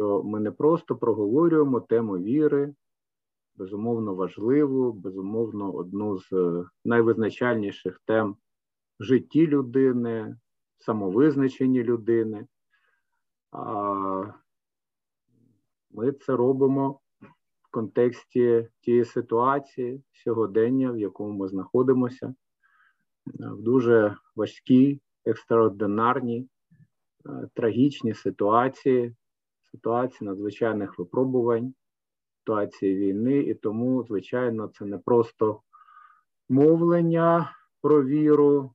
що ми не просто проговорюємо тему віри, безумовно важливу, безумовно, одну з найвизначальніших тем в житті людини, самовизначенні людини. А ми це робимо в контексті тієї ситуації сьогодення, в якому ми знаходимося, в дуже важкій, екстраординарній, трагічній ситуації, ситуації надзвичайних випробувань, ситуації війни, і тому, звичайно, це не просто мовлення про віру,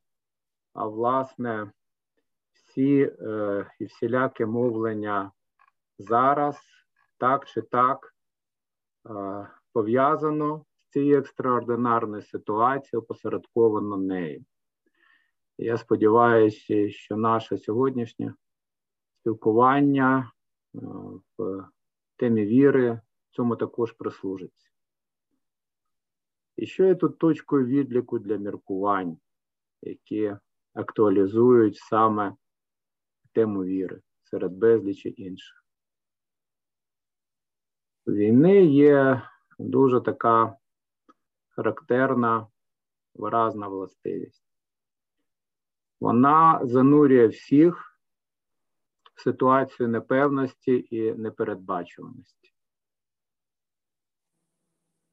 а власне всі е, і всіляке мовлення зараз так чи так е, пов'язано з цією екстраординарною ситуацією, посередковано нею. Я сподіваюся, що наше сьогоднішнє спілкування в темі віри цьому також прислужиться. І що є тут точкою відліку для міркувань, які актуалізують саме тему віри серед безлічі інших. Війни є дуже така характерна, виразна властивість. Вона занурює всіх ситуацію непевності і непередбачуваності.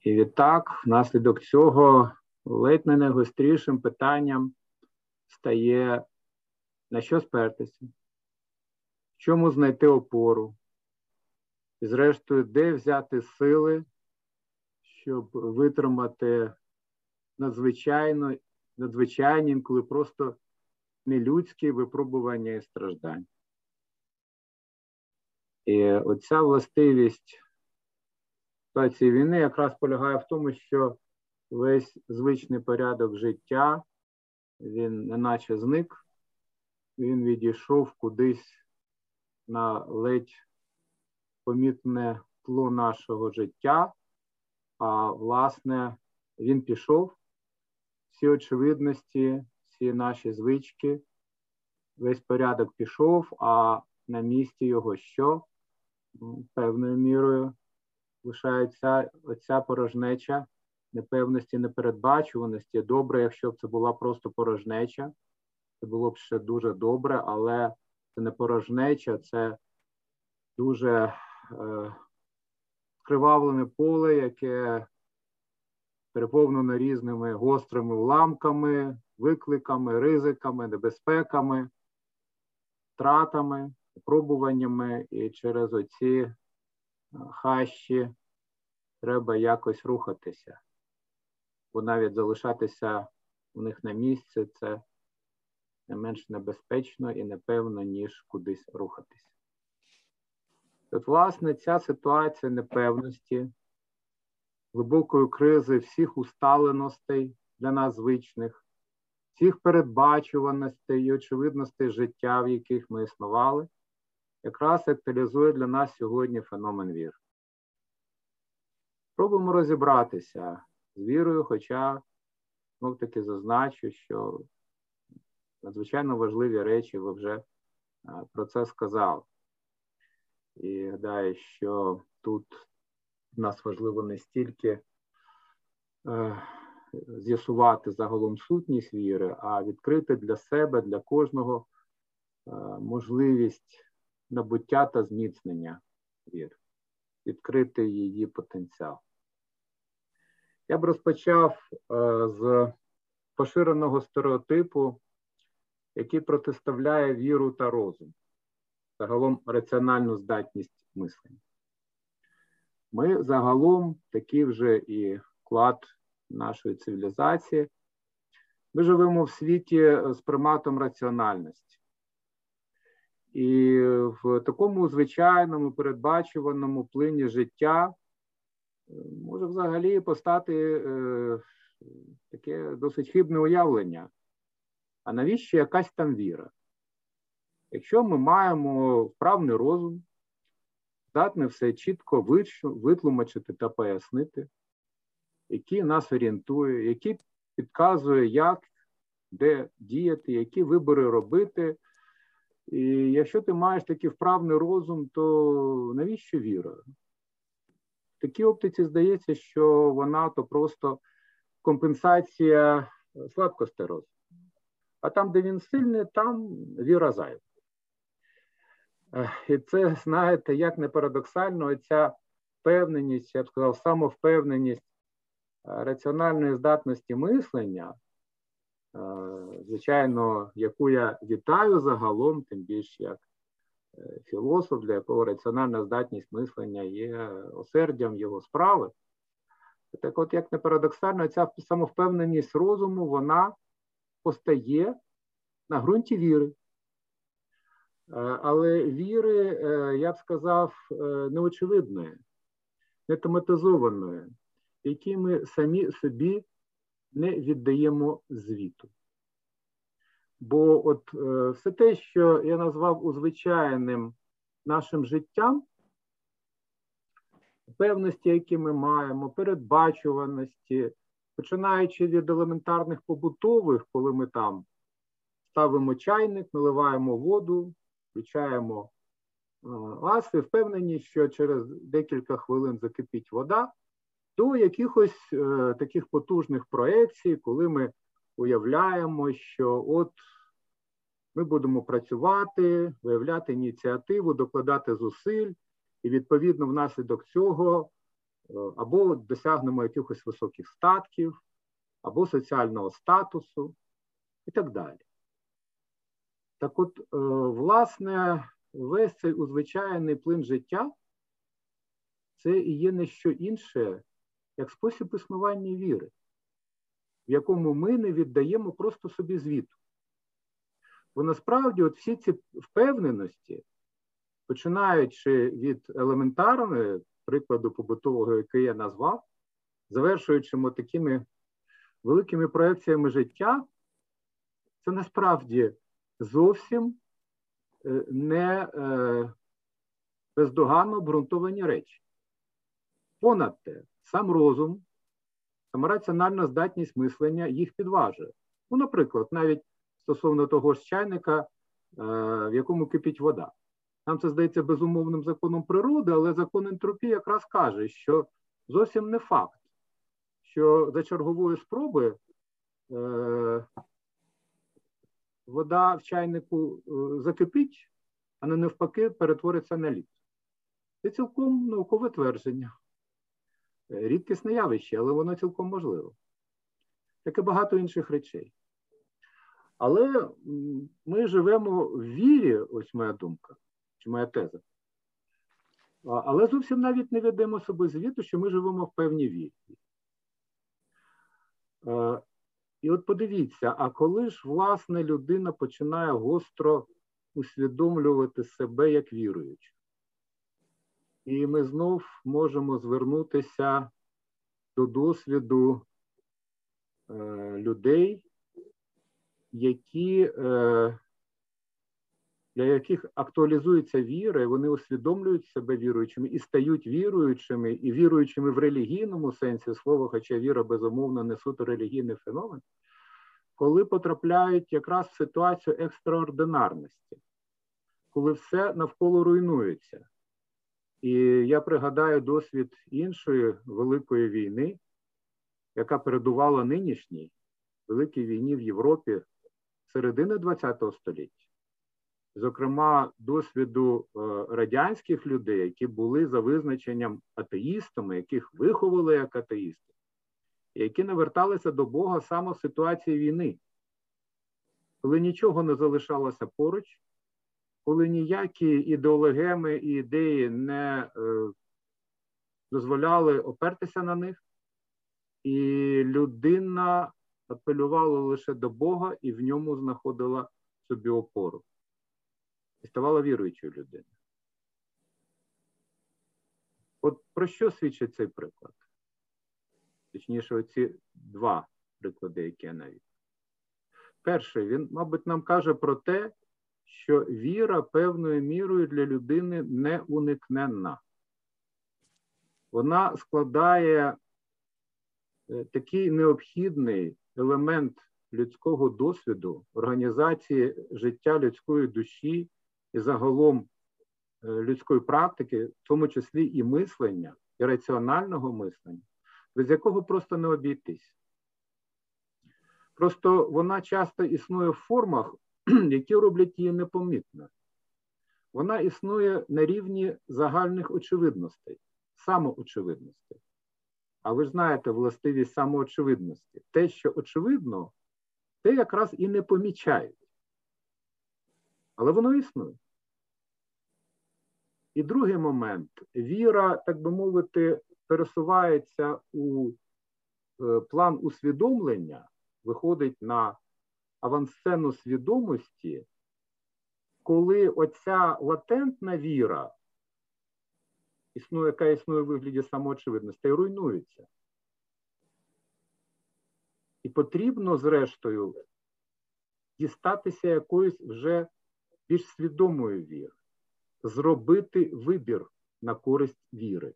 І відтак, внаслідок цього, ледь не найгострішим питанням стає на що спертися, в чому знайти опору, і, зрештою, де взяти сили, щоб витримати надзвичайно, надзвичайні, інколи просто нелюдські випробування і страждання. І оця властивість ситуації війни якраз полягає в тому, що весь звичний порядок життя, він неначе зник, він відійшов кудись на ледь помітне тло нашого життя, а власне він пішов, всі очевидності, всі наші звички, весь порядок пішов, а на місці його що? Певною мірою лишається оця порожнеча непевності, непередбачуваності. Добре, якщо б це була просто порожнеча, це було б ще дуже добре, але це не порожнеча, це дуже е, скривавлене поле, яке переповнено різними гострими уламками, викликами, ризиками, небезпеками, втратами, випробуваннями, і через оці е, хащі треба якось рухатися, бо навіть залишатися у них на місці це не менш небезпечно і непевно, ніж кудись рухатися. От, власне, ця ситуація непевності, глибокої кризи всіх усталеностей для нас звичних, всіх передбачуваностей і очевидностей життя, в яких ми існували, якраз актуалізує для нас сьогодні феномен віри. Спробуємо розібратися з вірою, хоча знов таки зазначу, що надзвичайно важливі речі ви вже про це сказали. І гадаю, що тут нас важливо не стільки е, з'ясувати загалом сутність віри, а відкрити для себе, для кожного е, можливість набуття та зміцнення віри, відкрити її потенціал. Я б розпочав е, з поширеного стереотипу, який протиставляє віру та розум загалом раціональну здатність мислення. Ми загалом такий вже і вклад нашої цивілізації. Ми живемо в світі з приматом раціональності. І в такому звичайному передбачуваному плині життя е, може взагалі постати е, таке досить хибне уявлення. А навіщо якась там віра? Якщо ми маємо вправний розум, здатний все чітко витлумачити та пояснити, який нас орієнтує, який підказує, як, де діяти, які вибори робити, І якщо ти маєш такий вправний розум, то навіщо віра? В такій оптиці здається, що вона то просто компенсація слабкості розуму. А там, де він сильний, там віра зайва. І це, знаєте, як не парадоксально, ця впевненість, я б сказав, самовпевненість раціональної здатності мислення, звичайно, яку я вітаю загалом, тим більше як е, філософ, для якого раціональна здатність мислення є осердям його справи. Так от, як не парадоксально, ця самовпевненість розуму, вона постає на ґрунті віри. Е, але віри, е, я б сказав, неочевидної, не тематизованої, які ми самі собі не віддаємо звіту. Бо от е, все те, що я назвав узвичайним нашим життям, певності, які ми маємо, передбачуваності, починаючи від елементарних побутових, коли ми там ставимо чайник, наливаємо воду, включаємо ласи, впевнені, що через декілька хвилин закипить вода, до якихось е, таких потужних проєкцій, коли ми уявляємо, що от ми будемо працювати, виявляти ініціативу, докладати зусиль, і відповідно внаслідок цього е, або досягнемо якихось високих статків, або соціального статусу і так далі. Так от, е, власне, весь цей узвичайний плин життя це і є не що інше, як спосіб існування віри, в якому ми не віддаємо просто собі звіту. Бо насправді от всі ці впевненості, починаючи від елементарної прикладу побутового, який я назвав, завершуючи такими великими проекціями життя, це насправді зовсім е, не е, бездоганно обґрунтовані речі. Понад те, сам розум, сама раціональна здатність мислення їх підважує. Ну, наприклад, навіть стосовно того ж чайника, е, в якому кипить вода. Нам це здається безумовним законом природи, але закон ентропії якраз каже, що зовсім не факт, що за чергової спроби е, вода в чайнику е, закипить, а не навпаки перетвориться на лід. Це цілком наукове твердження. Рідкісне явище, але воно цілком можливе. Як і багато інших речей. Але ми живемо в вірі, ось моя думка, чи моя теза. Але зовсім навіть не ведемо собі звіту, що ми живемо в певній вірі. І от подивіться, а коли ж власне людина починає гостро усвідомлювати себе як віруючу? І ми знов можемо звернутися до досвіду е, людей, які, е, для яких актуалізується віра, і вони усвідомлюють себе віруючими і стають віруючими, і віруючими в релігійному сенсі слова, хоча віра, безумовно, не суто релігійний феномен, коли потрапляють якраз в ситуацію екстраординарності, коли все навколо руйнується. І я пригадаю досвід іншої великої війни, яка передувала нинішній великій війні в Європі середини ХХ століття. Зокрема, досвіду е, радянських людей, які були за визначенням атеїстами, яких виховали як атеїсти, які наверталися до Бога саме в ситуації війни, коли нічого не залишалося поруч, коли ніякі ідеологеми і ідеї не е, дозволяли опертися на них, і людина апелювала лише до Бога і в ньому знаходила собі опору. І ставала віруючою людиною. От про що свідчить цей приклад? Точніше, оці два приклади, які я навів. Перший, він, мабуть, нам каже про те, що віра певною мірою для людини неуникненна. Вона складає е, такий необхідний елемент людського досвіду, організації життя людської душі і загалом е, людської практики, в тому числі і мислення, і раціонального мислення, без якого просто не обійтись. Просто вона часто існує в формах, які роблять її непомітною. Вона існує на рівні загальних очевидностей, самоочевидностей. А ви ж знаєте властивість самоочевидності. Те, що очевидно, те якраз і не помічають. Але воно існує. І другий момент: віра, так би мовити, пересувається у е, план усвідомлення, виходить на авансцену свідомості, коли оця латентна віра, існує, яка існує в вигляді самоочевидності, руйнується. І потрібно, зрештою, дістатися якоїсь вже більш свідомої віри, зробити вибір на користь віри,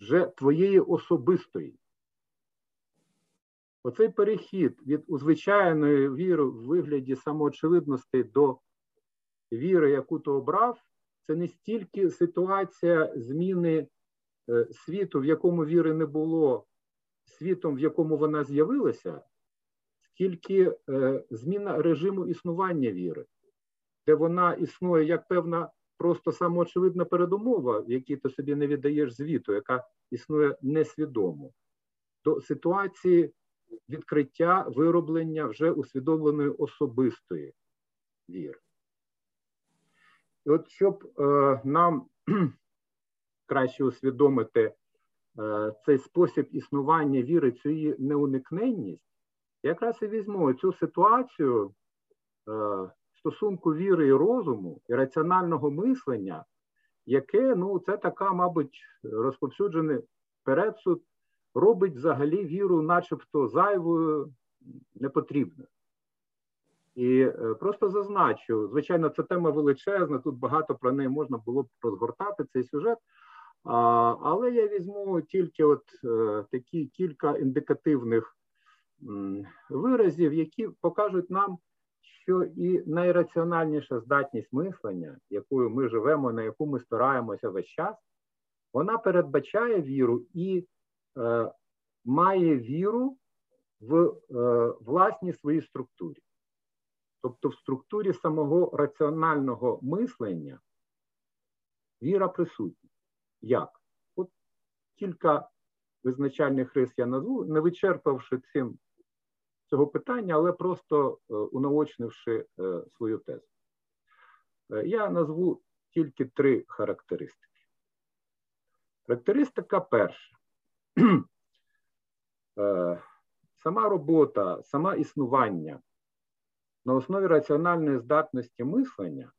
вже твоєї особистої. Оцей перехід від звичайної віри в вигляді самоочевидності до віри, яку ти обрав, це не стільки ситуація зміни е, світу, в якому віри не було, світом, в якому вона з'явилася, скільки е, зміна режиму існування віри, де вона існує як певна просто самоочевидна передумова, в якій ти собі не віддаєш звіту, яка існує несвідомо, до ситуації відкриття вироблення вже усвідомленої особистої віри. І от щоб е, нам краще усвідомити е, цей спосіб існування віри, цю її неуникненність, якраз і візьму цю ситуацію е, стосунку віри і розуму і раціонального мислення, яке ну, це така, мабуть, розповсюджений передсуд робить взагалі віру, начебто зайвою, непотрібною. І е, просто зазначу, звичайно, це тема величезна, тут багато про неї можна було б розгортати цей сюжет. Але я візьму тільки от е, такі кілька індикативних виразів, які покажуть нам, що і найраціональніша здатність мислення, якою ми живемо, на яку ми спираємося весь час, вона передбачає віру і має віру в е, власній своїй структурі. Тобто в структурі самого раціонального мислення віра присутня. Як? От кілька визначальних рис я назву, не вичерпавши цим цього питання, але просто е, унаочнивши свою тезу. Я назву тільки три характеристики. Характеристика перша. Е, сама робота, сама існування на основі раціональної здатності мислення,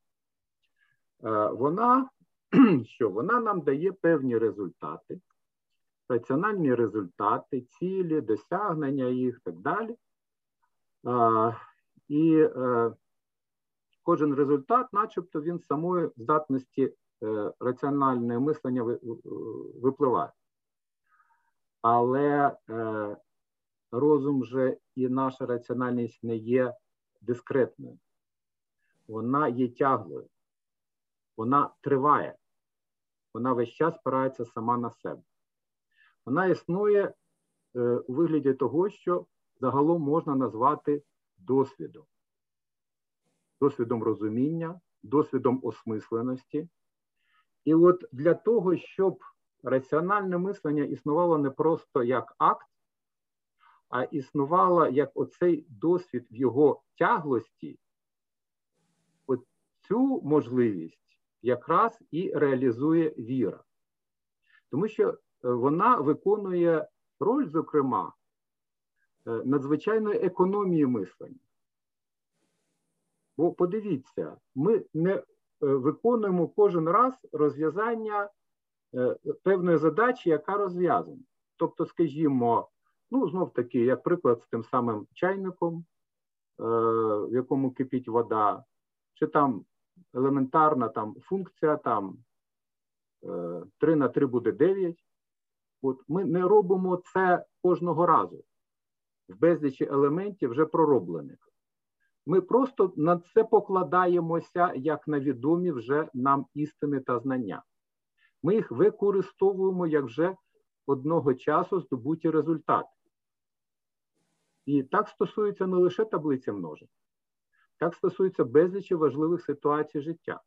е, вона що? Вона нам дає певні результати, раціональні результати, цілі, досягнення їх так далі. Е, і кожен результат, начебто, він самої здатності раціональне мислення випливає. Але е, розум же і наша раціональність не є дискретною. Вона є тяглою, вона триває, вона весь час спирається сама на себе. Вона існує е, у вигляді того, що загалом можна назвати досвідом, досвідом розуміння, досвідом осмисленості. І от для того, щоб раціональне мислення існувало не просто як акт, а існувало як оцей досвід в його тяглості, от цю можливість якраз і реалізує віра. Тому що е, вона виконує роль, зокрема, е, надзвичайної економії мислення. Бо подивіться, ми не е, виконуємо кожен раз розв'язання певної задачі, яка розв'язана. Тобто, скажімо, ну знов таки, як приклад з тим самим чайником, е, в якому кипить вода, чи там елементарна там функція, там 3 е, на 3 буде 9. От Ми не робимо це кожного разу. в безлічі елементів вже пророблених. Ми просто на це покладаємося як на відомі вже нам істини та знання. Ми їх використовуємо як вже одного часу здобуті результати. І так стосується не лише таблиці множень, так стосується безлічі важливих ситуацій життя.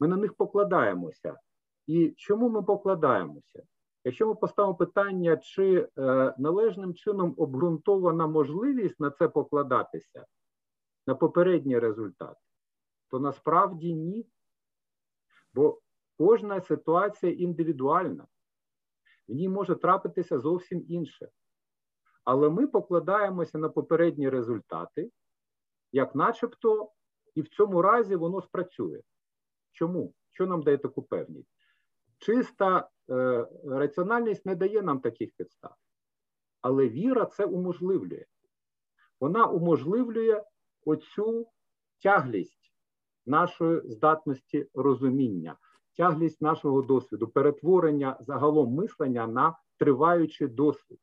Ми на них покладаємося. І чому ми покладаємося? Якщо ми поставимо питання, чи е, належним чином обґрунтована можливість на це покладатися, на попередній результат, то насправді ні. Бо кожна ситуація індивідуальна, в ній може трапитися зовсім інше. Але ми покладаємося на попередні результати, як начебто, і в цьому разі воно спрацює. Чому? Що нам дає таку певність? Чиста е, раціональність не дає нам таких підстав. Але віра це уможливлює. Вона уможливлює оцю тяглість нашої здатності розуміння, тяглість нашого досвіду, перетворення загалом мислення на триваючий досвід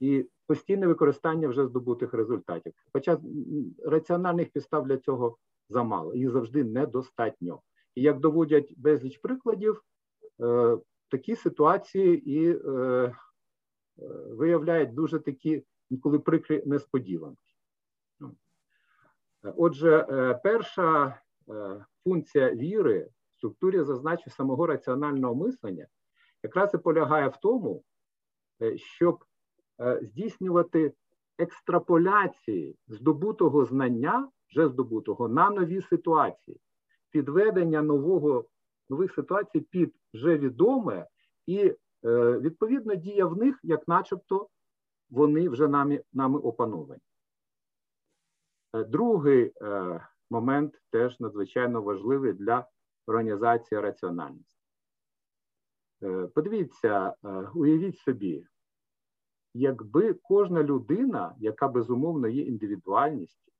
і постійне використання вже здобутих результатів. Хоча раціональних підстав для цього замало, їх завжди недостатньо. І як доводять безліч прикладів, е, такі ситуації і е, е, виявляють дуже такі інколи прикрі несподіванки. Ну. Отже, е, перша е, функція віри структурі зазначу самого раціонального мислення якраз і полягає в тому, е, щоб Е, здійснювати екстраполяції здобутого знання, вже здобутого, на нові ситуації, підведення нового, нових ситуацій під вже відоме, і е, відповідно дія в них, як начебто, вони вже нами, нами опановані. Другий момент теж надзвичайно важливий для організації раціональності. Подивіться, уявіть собі, якби кожна людина, яка безумовно є індивідуальністю,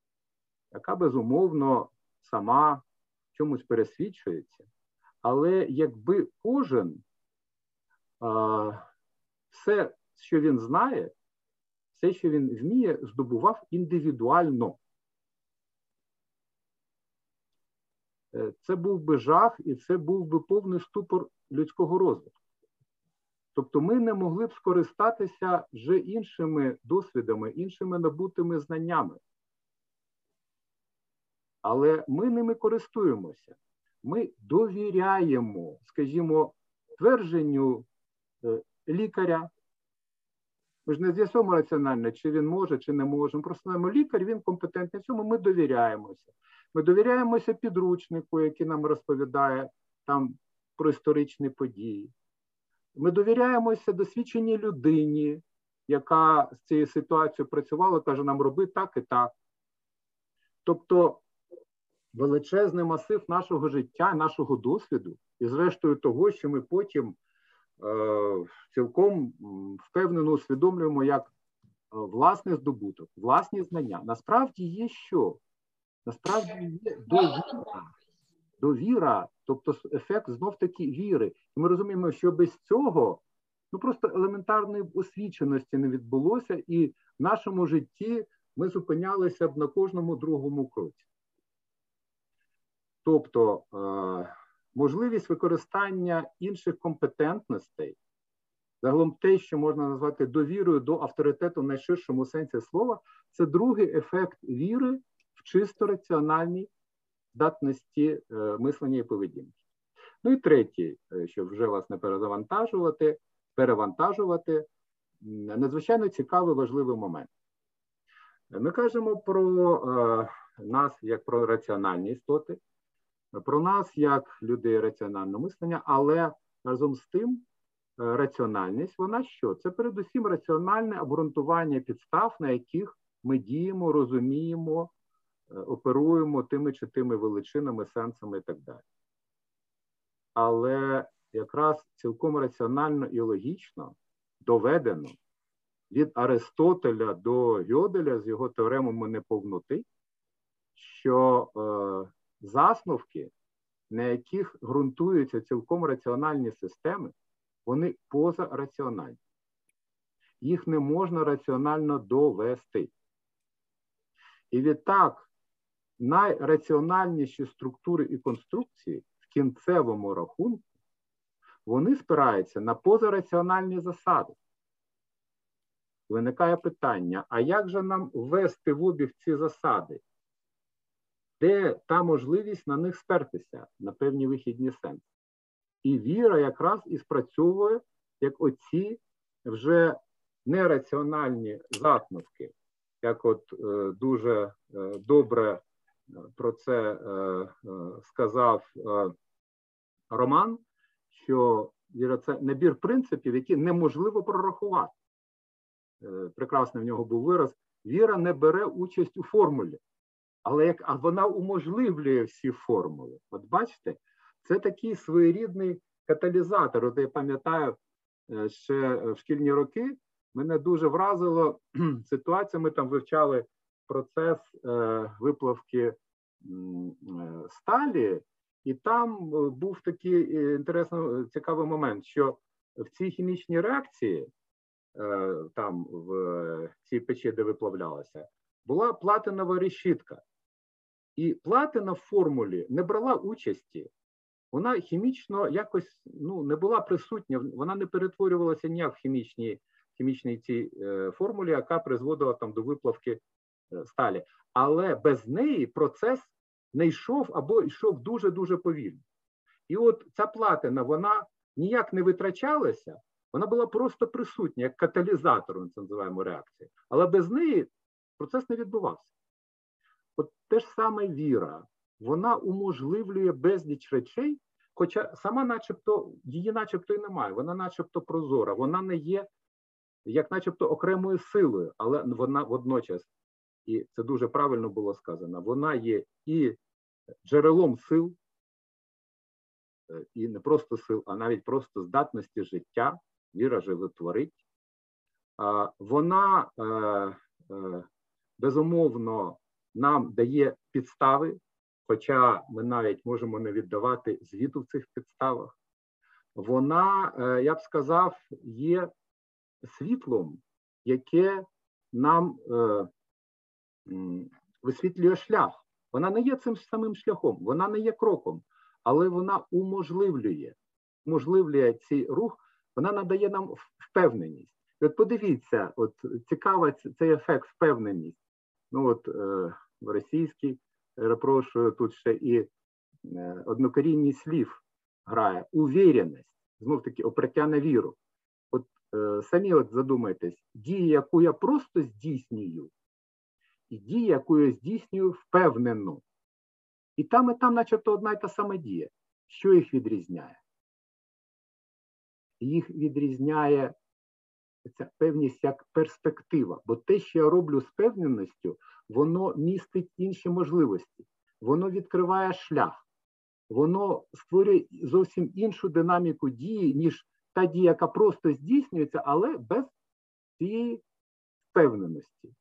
яка безумовно сама чомусь пересвідчується, але якби кожен все, що він знає, все, що він вміє, здобував індивідуально. Це був би жах, і це був би повний ступор людського розвитку. Тобто ми не могли б скористатися вже іншими досвідами, іншими набутими знаннями. Але ми ними користуємося. Ми довіряємо, скажімо, твердженню е, лікаря. Ми ж не з'ясуємо раціонально, чи він може, чи не може. Ми просто знаємо, лікар, він компетентний в цьому, ми довіряємося. Ми довіряємося підручнику, який нам розповідає там про історичні події. Ми довіряємося досвідченій людині, яка з цією ситуацією працювала, каже, нам роби так і так. Тобто величезний масив нашого життя, нашого досвіду, і, зрештою, того, що ми потім е, цілком впевнено усвідомлюємо як е, власний здобуток, власні знання. Насправді є що? Насправді є довіра. Довіра Тобто ефект знов таки віри. І ми розуміємо, що без цього ну просто елементарної освіченості не відбулося, і в нашому житті ми зупинялися б на кожному другому кроці. Тобто е, можливість використання інших компетентностей, загалом те, що можна назвати довірою до авторитету в найширшому сенсі слова, це другий ефект віри в чисто раціональній здатності е, мислення і поведінки. Ну і третій, е, щоб вже вас не перезавантажувати, перевантажувати, надзвичайно цікавий важливий момент. Ми кажемо про е, нас як про раціональні істоти, про нас як людей раціонального мислення, але разом з тим, раціональність, вона що? Це передусім раціональне обґрунтування підстав, на яких ми діємо, розуміємо, оперуємо тими чи тими величинами, сенсами і так далі. Але якраз цілком раціонально і логічно доведено від Аристотеля до Гьоделя з його теоремами неповноти, що е, засновки, на яких ґрунтуються цілком раціональні системи, вони позараціональні. їх не можна раціонально довести. І відтак найраціональніші структури і конструкції в кінцевому рахунку вони спираються на позараціональні засади. Виникає питання: а як же нам ввести в обіг ці засади? Де та можливість на них спертися на певні вихідні сенси? І віра якраз і спрацьовує як оці вже нераціональні засновки, як от е, дуже е, добре про це е, е, сказав е, Роман, що це набір принципів, які неможливо прорахувати. Прекрасний в нього був вираз: віра не бере участь у формулі, але як а вона уможливлює всі формули. От бачите, це такий своєрідний каталізатор. От я пам'ятаю ще в шкільні роки. Мене дуже вразило ситуація. Ми там вивчали процес е, виплавки е, сталі, і там е, був такий інтересний цікавий момент, що в цій хімічній реакції, там в цій печі, де виплавлялася, була платинова решітка. І платина в формулі не брала участі. Вона хімічно якось ну, не була присутня, вона не перетворювалася ніяк в хімічній хімічній цій формулі, яка призводила там до виплавки сталі. Але без неї процес не йшов або йшов дуже-дуже повільно. І от ця платина, вона ніяк не витрачалася, вона була просто присутня, як каталізатор, ми це називаємо реакції. Але без неї процес не відбувався. От те ж саме віра, вона уможливлює безліч речей, хоча сама, начебто, її начебто і немає, вона начебто прозора, вона не є як начебто окремою силою, але вона водночас, і це дуже правильно було сказано, вона є і джерелом сил, е, і не просто сил, а навіть просто здатності життя, віра животворить. Вона е, е, безумовно нам дає підстави, хоча ми навіть можемо не віддавати звіту в цих підставах. Вона, я б сказав, є світлом, яке нам висвітлює шлях. Вона не є цим самим шляхом, вона не є кроком, але вона уможливлює, уможливлює цей рух, вона надає нам впевненість. От подивіться, от цікавий цей ефект впевненість. Ну от е, в російській, перепрошую, тут ще і е, однокорінність слів грає, увіреність, знов таки опраття на віру. Е, самі от задумайтесь, дія, яку я просто здійснюю, і дія, яку я здійснюю впевнено. І там, і там, начебто, одна й та сама дія. Що їх відрізняє? Їх відрізняє ця певність як перспектива. Бо те, що я роблю з певненістю, воно містить інші можливості, воно відкриває шлях, воно створює зовсім іншу динаміку дії, ніж та дія, яка просто здійснюється, але без цієї впевненості.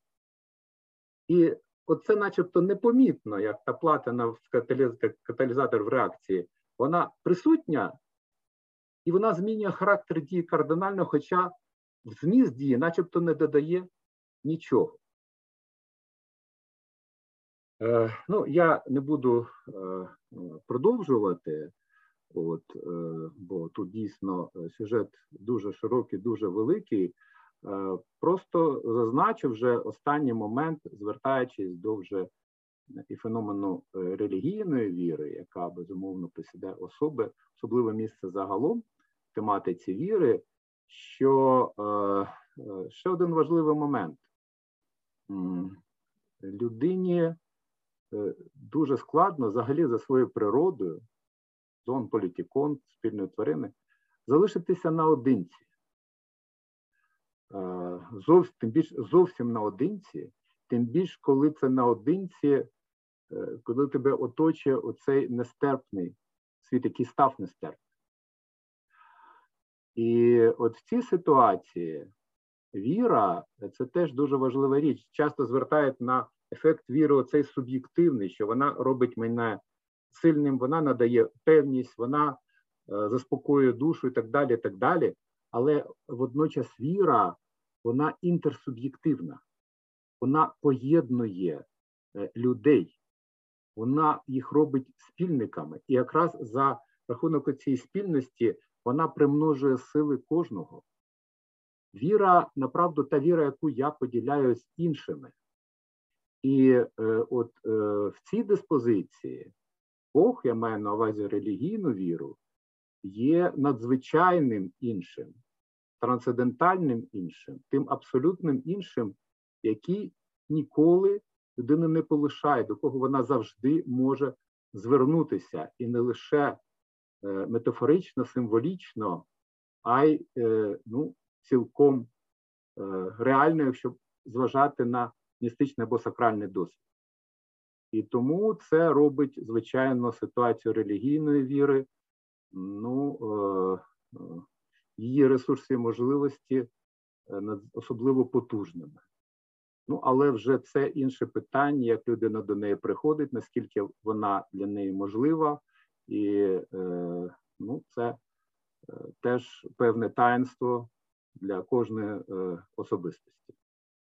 І оце начебто непомітно, як та платина каталізатор в реакції, вона присутня і вона змінює характер дії кардинально, хоча в зміст дії начебто не додає нічого. Е, ну, Я не буду е, продовжувати. От, е, Бо тут дійсно е, сюжет дуже широкий, дуже великий. Е, просто зазначив вже останній момент, звертаючись до вже і феномену релігійної віри, яка безумовно посідає особи, особливе місце загалом в тематиці віри. Що ще один важливий момент. Людині дуже складно взагалі за своєю природою зон, політікон, спільної тварини, залишитися наодинці. Зовсім, тим більш зовсім наодинці, тим більш, коли це наодинці, е, коли тебе оточує оцей нестерпний світ, який став нестерпним. І от в цій ситуації віра це теж дуже важлива річ. Часто звертають на ефект віри оцей суб'єктивний, що вона робить мене сильним, вона надає певність, вона е, заспокоює душу і так далі. і так далі. Але водночас віра вона інтерсуб'єктивна, вона поєднує е, людей, вона їх робить спільниками. І якраз за рахунок цієї спільності вона примножує сили кожного. Віра, направду, та віра, яку я поділяю з іншими. І е, от е, в цій диспозиції Бог, я маю на увазі релігійну віру, є надзвичайним іншим, трансцендентальним іншим, тим абсолютним іншим, який ніколи людину не полишає, до кого вона завжди може звернутися, і не лише е, метафорично, символічно, а й е, ну, цілком е, реально, якщо зважати на містичний або сакральний досвід. І тому це робить, звичайно, ситуацію релігійної віри, ну, е, е, її ресурси і можливості е, особливо потужними. Ну, але вже це інше питання, як людина до неї приходить, наскільки вона для неї можлива, і е, ну, це е, теж певне таїнство для кожної е, особистості.